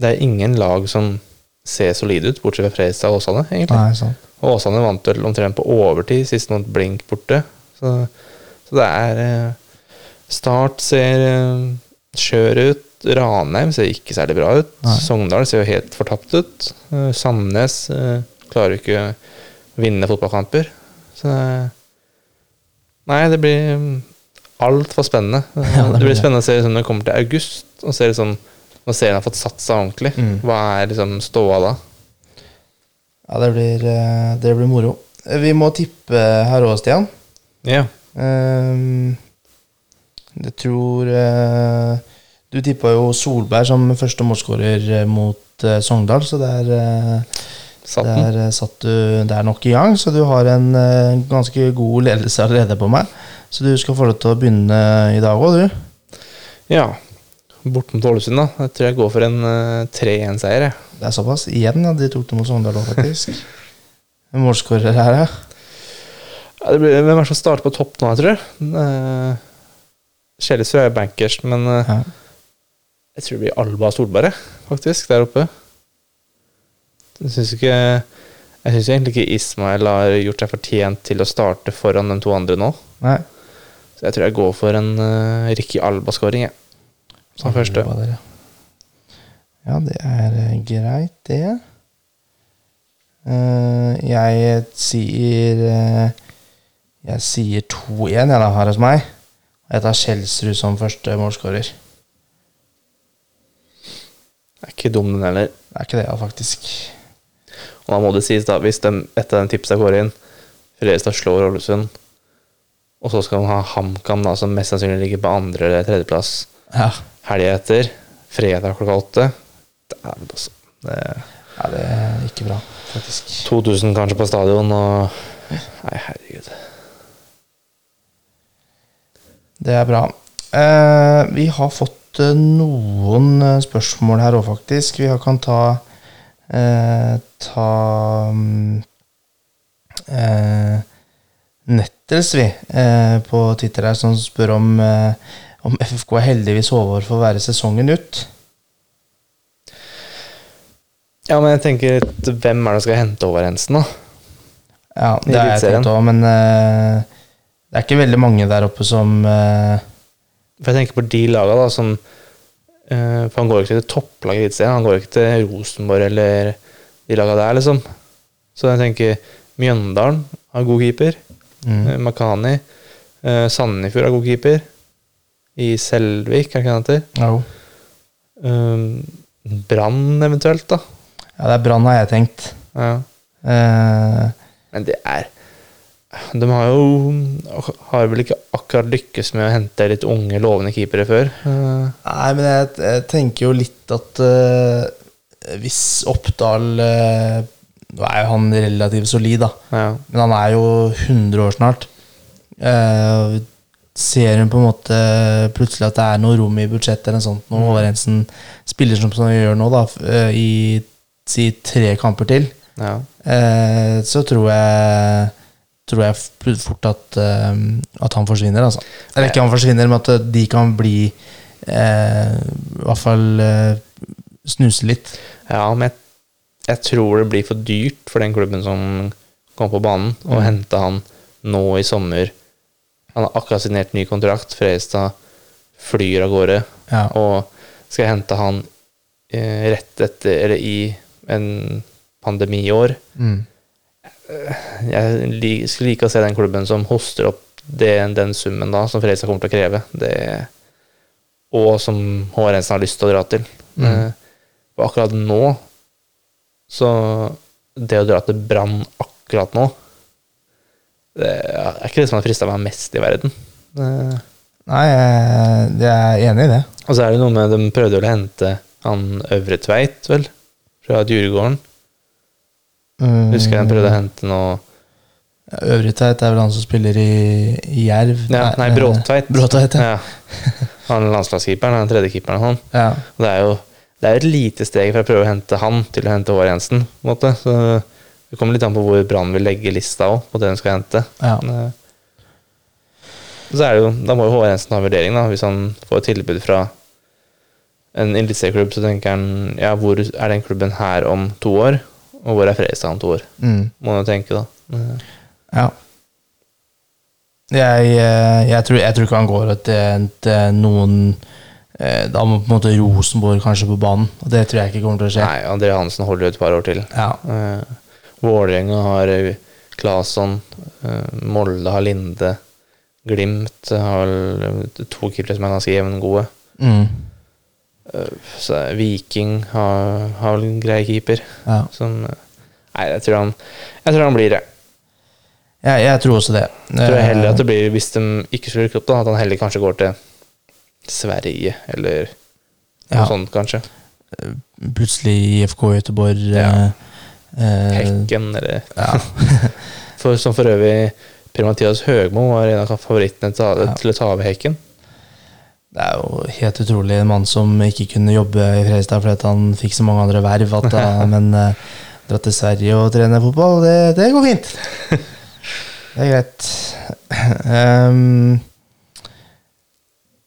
Speaker 2: Det er ingen lag som ser solide ut, bortsett fra Fredrikstad og Åsane, egentlig.
Speaker 1: Nei, sant.
Speaker 2: Og Åsane vant vel omtrent på overtid sist mot Blink borte. Så, så det er eh, Start ser eh, skjør ut. Ranheim ser ikke særlig bra ut.
Speaker 1: Nei.
Speaker 2: Sogndal ser jo helt fortapt ut. Eh, Sandnes eh, klarer jo ikke å vinne fotballkamper. Så Nei, det blir altfor spennende.
Speaker 1: Ja, det
Speaker 2: det
Speaker 1: blir
Speaker 2: spennende å se liksom, når det kommer til august, og se liksom når serien har fått satt seg ordentlig.
Speaker 1: Mm.
Speaker 2: Hva er liksom ståa da?
Speaker 1: Ja, det blir, eh, det blir moro. Vi må tippe her òg, Stian.
Speaker 2: Ja.
Speaker 1: Um, jeg tror uh, Du tippa jo Solberg som første målskårer eh, mot uh, Sogndal, så der, eh,
Speaker 2: Satt den.
Speaker 1: der satt du der nok i gang. Så du har en ganske god ledelse allerede på meg. Så du skal få lov til å begynne i dag òg, du.
Speaker 2: Ja. bortom mot Ålesund, da. Jeg tror jeg går for en uh, 3-1-seier. jeg.
Speaker 1: Det er såpass. Igjen, ja. De tok det mot Sogndal òg, faktisk. Hvem målskårer her, ja.
Speaker 2: Ja, det blir, hvem er det som starter på topp nå, jeg tror? Uh, Kjellesrud er bankers, men uh,
Speaker 1: ja.
Speaker 2: jeg tror det blir Alba Solberg, faktisk, der oppe. Jeg syns ikke Jeg syns egentlig ikke Ismael har gjort seg fortjent til å starte foran de to andre nå.
Speaker 1: Nei.
Speaker 2: Så jeg tror jeg går for en uh, Ricky Alba-skåring, jeg. Som første.
Speaker 1: Der, ja. ja, det er eh, greit, det. Uh, jeg sier uh, Jeg sier 2-1 jeg da, her hos meg. Jeg tar Kjelsrud som første målskårer.
Speaker 2: Det er ikke dum, den heller.
Speaker 1: Det er ikke det, ja, faktisk.
Speaker 2: Og da må det sies, da, hvis de etter den tipsa går inn, Fredrikstad slår Ålesund, og så skal man ha HamKam, da, som mest sannsynlig ligger på andre- eller tredjeplass
Speaker 1: Ja,
Speaker 2: helga etter, fredag klokka åtte Dæven, altså. Det
Speaker 1: ja det er ikke bra, faktisk.
Speaker 2: 2000 kanskje på stadion, og Nei, herregud.
Speaker 1: Det er bra. Eh, vi har fått eh, noen eh, spørsmål her òg, faktisk. Vi kan ta eh, Ta eh, eh, Nettles, vi, eh, på Twitter her, som spør om, eh, om FFK er heldigvis over for å være sesongen ut.
Speaker 2: Ja, men jeg tenker hvem er det som skal hente over Hensen, da?
Speaker 1: Ja, det har jeg tenkt òg, men eh, det er ikke veldig mange der oppe som eh,
Speaker 2: For jeg tenker på de laga da, som eh, For han går ikke til topplag i Eliteserien, han går ikke til Rosenborg eller de laga der, liksom. Så jeg tenker Mjøndalen har god keeper.
Speaker 1: Mm,
Speaker 2: Eh, Makani. Uh, Sandefjord har god keeper. I Selvik, er ikke det han heter?
Speaker 1: jo.
Speaker 2: Um, Brann eventuelt, da.
Speaker 1: Ja, det er Brann, har jeg tenkt.
Speaker 2: Ja.
Speaker 1: Uh,
Speaker 2: Men det er De har jo Har vel ikke akkurat lykkes med å hente litt unge, lovende keepere før. Uh.
Speaker 1: Nei, men jeg, jeg tenker jo litt at uh, hvis Oppdal Nå er jo han relativt solid, da.
Speaker 2: Ja.
Speaker 1: Men han er jo 100 år snart. Eh, ser hun på en måte plutselig at det er noe rom i budsjettet eller sånt når Håvard Jensen spiller som han gjør nå, da, eh, i si tre kamper til,
Speaker 2: ja.
Speaker 1: eh, så tror jeg tror jeg fort at, eh, at han forsvinner, altså. Eller ikke han forsvinner, men at de kan bli eh, I hvert fall eh, snuse litt.
Speaker 2: Ja, men jeg, jeg tror det blir for dyrt for den klubben som kom på banen, å
Speaker 1: Mm.
Speaker 2: hente han nå i sommer. Han har akkurat signert ny kontrakt. Fredrikstad flyr av gårde.
Speaker 1: Ja.
Speaker 2: Og skal jeg hente han eh, rett etter, eller i en pandemiår
Speaker 1: Mm.
Speaker 2: Jeg skulle like å se den klubben som hoster opp det, den summen da, som Fredrikstad kommer til å kreve. Det, og som Hårensen har lyst til å dra til.
Speaker 1: Mm.
Speaker 2: Eh, og akkurat nå Så det å dra til Brann akkurat nå Det er ikke det som har frista meg mest i verden.
Speaker 1: Nei, jeg, er enig i det.
Speaker 2: og så er det noe med De prøvde vel å hente han Øvre Tveit, vel? Fra Djurgården.
Speaker 1: Mm.
Speaker 2: Husker jeg de prøvde å hente noe
Speaker 1: Øvrig Tveit er vel han som spiller i, i Jerv?
Speaker 2: Ja, nei, Bråtveit.
Speaker 1: Bråtveit, ja.
Speaker 2: Ja. Han landslagskeeperen, den tredje keeperen sånn.
Speaker 1: ja.
Speaker 2: Og Det er jo det er jo et lite steg fra å prøve å hente han til å hente Håvard Jensen. på en måte. Så Det kommer litt an på hvor Brann vil legge lista òg, på det hun skal hente.
Speaker 1: Ja.
Speaker 2: Men, eh, Så er det jo, Da må jo Håvard Jensen ha vurdering, da. Hvis han får et tilbud fra en eliteserieklubb, så tenker han ja, hvor er den klubben her om to år? Og hvor er Fredrikstad om to år?
Speaker 1: Mm.
Speaker 2: Må han jo tenke, da. Eh,
Speaker 1: ja. Jeg, eh, jeg, tror, jeg tror ikke han går til, noen Da må på en måte Rosenborg kanskje på banen. Og det tror jeg ikke kommer til å skje.
Speaker 2: Nei, André Hansen holder jo et par år til.
Speaker 1: Ja.
Speaker 2: Uh, Vålerenga har eh, Claesson, Uh, Molde har Linde, Glimt har eh, to keepere som er ganske jevngode.
Speaker 1: Mm.
Speaker 2: Uh, så Viking har, har vel en grei keeper.
Speaker 1: ja.
Speaker 2: Som eh, Nei, jeg tror han, jeg tror han blir det.
Speaker 1: Jeg, jeg tror også det.
Speaker 2: Jeg tror heller
Speaker 1: Eh,
Speaker 2: at det blir, Hvis de ikke skulle rykke opp, da, at han heller kanskje går til Sverige, eller noe
Speaker 1: Ja.
Speaker 2: sånt, kanskje.
Speaker 1: Plutselig IFK Göteborg
Speaker 2: Ja.
Speaker 1: eh, eh,
Speaker 2: Hekken, eller
Speaker 1: ja.
Speaker 2: for, Som for øvrig Per-Mathias Høgmo var en av favorittene til,
Speaker 1: Ja.
Speaker 2: til å ta over Hekken.
Speaker 1: Det er jo helt utrolig. En mann som ikke kunne jobbe i Fredrikstad fordi han fikk så mange andre verv. Da, men eh, dra til Sverige og trene fotball, det, det går fint. Det er greit. Ehm,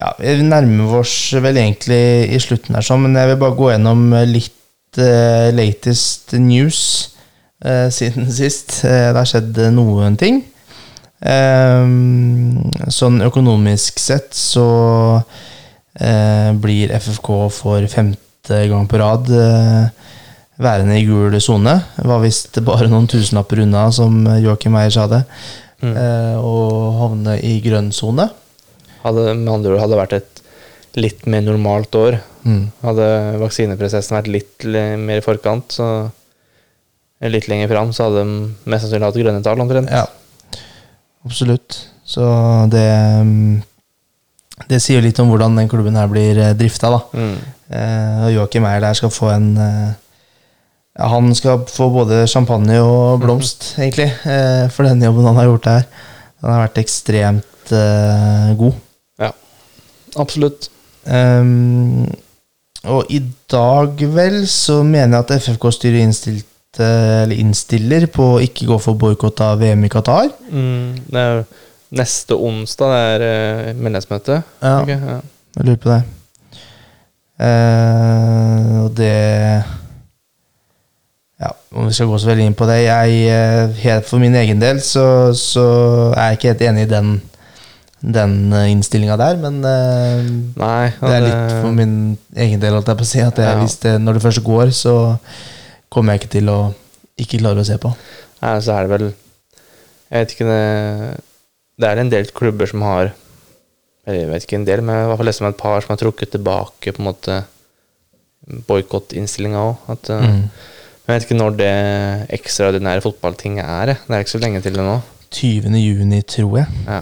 Speaker 1: ja, vi nærmer oss vel egentlig i slutten her, sånn, men jeg vil bare gå gjennom litt uh, latest news uh, siden sist. Uh, det har skjedd noen ting. Sånn økonomisk sett så eh, blir FFK for femte gang på rad eh, værende i gul sone. Var visst bare noen tusenlapper unna, som Joakim Eier sa det,
Speaker 2: Mm.
Speaker 1: eh, og havne i grønn sone.
Speaker 2: Hadde, med andre ord hadde det vært et litt mer normalt år.
Speaker 1: Mm.
Speaker 2: Hadde vaksineprosessen vært litt mer i forkant, så litt lenger fram, så hadde de mest sannsynlig hatt grønne tall omtrent.
Speaker 1: Ja, absolutt. Så det mm, Det sier litt om hvordan den klubben her blir eh, drifta, da.
Speaker 2: Mm.
Speaker 1: Eh, og Joakim Eier der skal få en eh, Han skal få både champagne og blomst, egentlig, eh, for den jobben han har gjort der. Han har vært ekstremt eh, god.
Speaker 2: Absolutt.
Speaker 1: Um, og i dag, vel, så mener jeg at FFK-styret innstilte eller innstiller på å ikke gå for boikott av VM i Qatar.
Speaker 2: Mm. Det er jo neste onsdag det er eh, medlemsmøte.
Speaker 1: Ja.
Speaker 2: okay, ja.
Speaker 1: Jeg lurer på det. Eh, og det Ja, om vi skal gå så veldig inn på det Jeg, eh, helt For min egen del så, så er jeg ikke helt enig i den, den innstillinga der, men eh,
Speaker 2: Nei, ja,
Speaker 1: det er litt for min egen del, holdt jeg på å si. At jeg,
Speaker 2: Ja.
Speaker 1: hvis det, når det først går, så kommer jeg ikke til å ikke klare å se på.
Speaker 2: Nei, så er det vel Jeg vet ikke det Det er en del klubber som har Jeg vet ikke en del, men jeg har lest om et par som har trukket tilbake på en måte boikottinnstillinga òg.
Speaker 1: Mm.
Speaker 2: Jeg vet ikke når det ekstraordinære fotballtinget er. Det er ikke så lenge til det nå.
Speaker 1: 20. juni, tror jeg.
Speaker 2: Ja.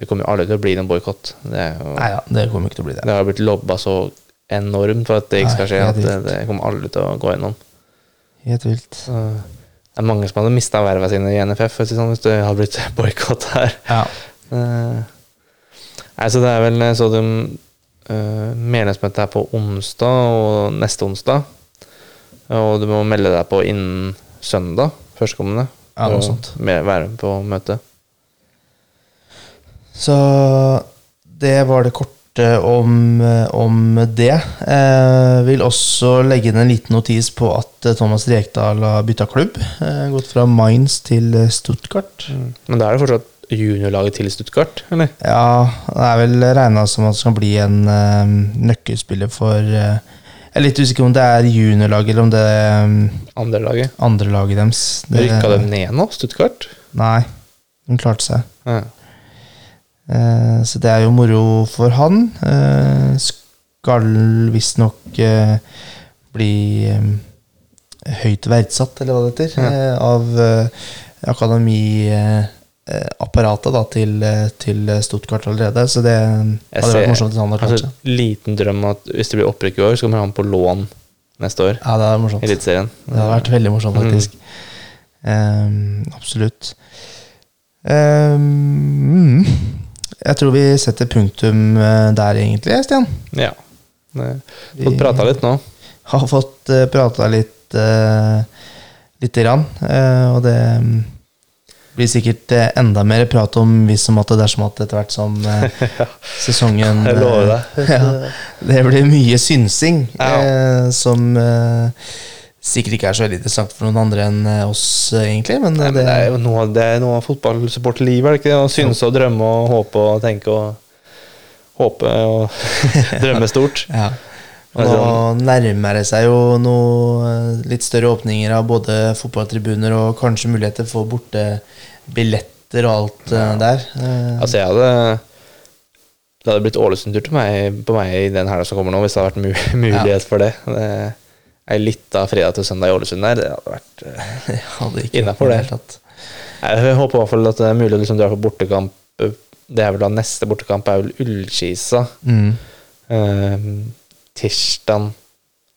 Speaker 2: Det kommer jo aldri til å bli noen boikott. Det,
Speaker 1: Nei da, det kommer ikke til å bli det.
Speaker 2: det har blitt lobba så enormt for at det ikke skal skje. At det, det kommer aldri til å gå gjennom.
Speaker 1: Helt vilt.
Speaker 2: Så det er mange som hadde mista verva sine i NFF sånn, hvis det hadde blitt boikott her.
Speaker 1: Ja.
Speaker 2: Eh, Nei, så det er vel så de uh, Medlemsmøtet er på onsdag og neste onsdag. Og du må melde deg på innen søndag førstkommende.
Speaker 1: Ja, noe sånt.
Speaker 2: med- Være på møtet.
Speaker 1: Så det var det korte om, om det. Eh, vil også legge inn en liten notis på at eh, Thomas Rekdal har bytta klubb. Eh, gått fra Mainz til Stuttgart. Stuttgart.
Speaker 2: Men da er det fortsatt juniorlaget til Stuttgart, eller?
Speaker 1: Ja, det er vel regna som at det skal bli en eh, nøkkelspiller for eh, Jeg er litt usikker om det er juniorlaget eller om det er um,
Speaker 2: Andre laget.
Speaker 1: andre laget deres.
Speaker 2: Rykka de ned nå, Stuttgart?
Speaker 1: Nei, de klarte seg.
Speaker 2: Ja.
Speaker 1: Eh, så det er jo moro for han. Eh, skal visstnok uh, bli eh, høyt verdsatt, eller hva det heter,
Speaker 2: Ja.
Speaker 1: eh, av akademiapparatet da, til, eh, til Stuttgart allerede. Så det hadde vært morsomt hvis han hadde klart
Speaker 2: Altså,
Speaker 1: seg.
Speaker 2: liten drøm at hvis det blir opprykk i år, så kommer han på lån neste år.
Speaker 1: Ja, det er morsomt.
Speaker 2: Eliteserien.
Speaker 1: Det hadde vært veldig morsomt, faktisk. Eh, absolutt. Um, mm. Jeg tror vi setter punktum eh, der, egentlig, Stian.
Speaker 2: Ja.
Speaker 1: Vi-
Speaker 2: Fått prata litt nå.
Speaker 1: Har fått uh, prata litt uh, lite grann, Uh, og det mm, blir sikkert eh, enda mer prat om hvis som at det dersom at etter hvert som ja. sesongen
Speaker 2: Jeg lover
Speaker 1: eh,
Speaker 2: deg.
Speaker 1: ja, Det blir mye synsing, eh, som eh, sikkert ikke er så veldig interessant for noen andre enn eh, oss, eh, egentlig. Men,
Speaker 2: Nei,
Speaker 1: eh,
Speaker 2: men det er jo noe, det er noe av fotballsupporterlivet, er det ikke det? Å synse og drømme og håpe og tenke og Håpe og drømme stort.
Speaker 1: Ja. Og nå nærmer det seg jo noe litt større åpninger av både fotballtribuner og kanskje muligheter for bortebilletter og alt ja. der.
Speaker 2: Altså, jeg hadde Det hadde blitt Ålesund-tur på meg i den helga som kommer nå, hvis det hadde vært mulighet mulighet for det. det Ei lita fredag til søndag i Ålesund der, det hadde vært eh,
Speaker 1: jeg hadde ikke
Speaker 2: det. Jeg håper i hvert fall at det er mulig å liksom dra på bortekamp. Det er vel da neste bortekamp er vel Ullkisa.
Speaker 1: Mm.
Speaker 2: Eh, tirsdag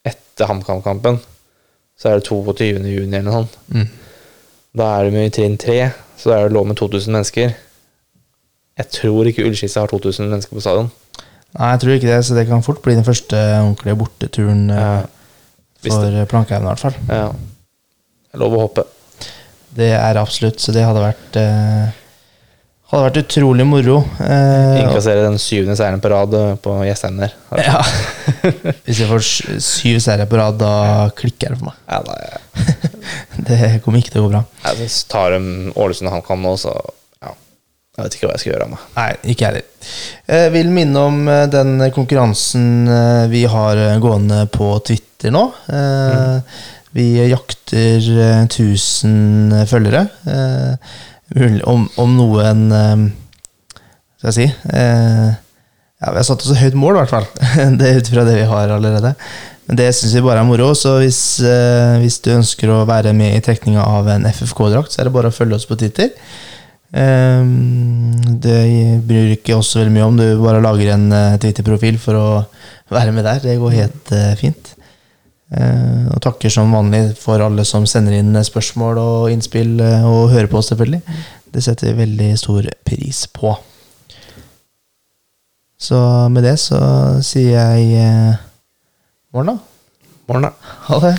Speaker 2: etter HamKam-kampen. Så er det 22. juni eller noe sånt.
Speaker 1: Mm.
Speaker 2: Da er det i trinn 3, så da er det lov med 2000 mennesker. Jeg tror ikke Ullskisa har 2000 mennesker på stadion.
Speaker 1: Nei, jeg tror ikke det, så det kan fort bli den første ordentlige borteturen eh,
Speaker 2: Ja,
Speaker 1: for plankeevne, i hvert fall.
Speaker 2: Ja. Det er lov å håpe.
Speaker 1: Det er absolutt, så det hadde vært eh, Hadde vært utrolig moro. Eh,
Speaker 2: Innkassere den syvende seieren på rad eh, på Jessheim der.
Speaker 1: ja. Hvis jeg får syv seire på rad, da klikker det for meg.
Speaker 2: Ja, da, ja.
Speaker 1: Det kommer ikke til å gå bra.
Speaker 2: Jeg tar de Ålesund han kan nå, så. Jeg vet ikke hva jeg skal gjøre av.
Speaker 1: Nei, ikke jeg heller. Jeg vil minne om eh, den konkurransen eh, vi har eh, gående på Twitter nå. Mm. Vi jakter eh, 1000 følgere. Eh, Om, om noen eh, Skal jeg si eh, Ja, vi har satt oss et høyt mål, i hvert fall. Det er ut fra det vi har allerede. Men det syns vi bare er moro. Så hvis, eh, hvis du ønsker å være med i trekninga av en FFK-drakt, så er det bare å følge oss på Twitter. Ehm, det bryr ikke oss veldig mye om. Du bare lager en eh, Twitter-profil for å være med der. Det går helt eh, fint. Eh, og takker som vanlig for alle som sender inn spørsmål og innspill, eh, og hører på oss, selvfølgelig. Det setter vi veldig stor pris på. Så med det så sier jeg eh, morgen, da.
Speaker 2: Morgen, da.
Speaker 1: Ha det.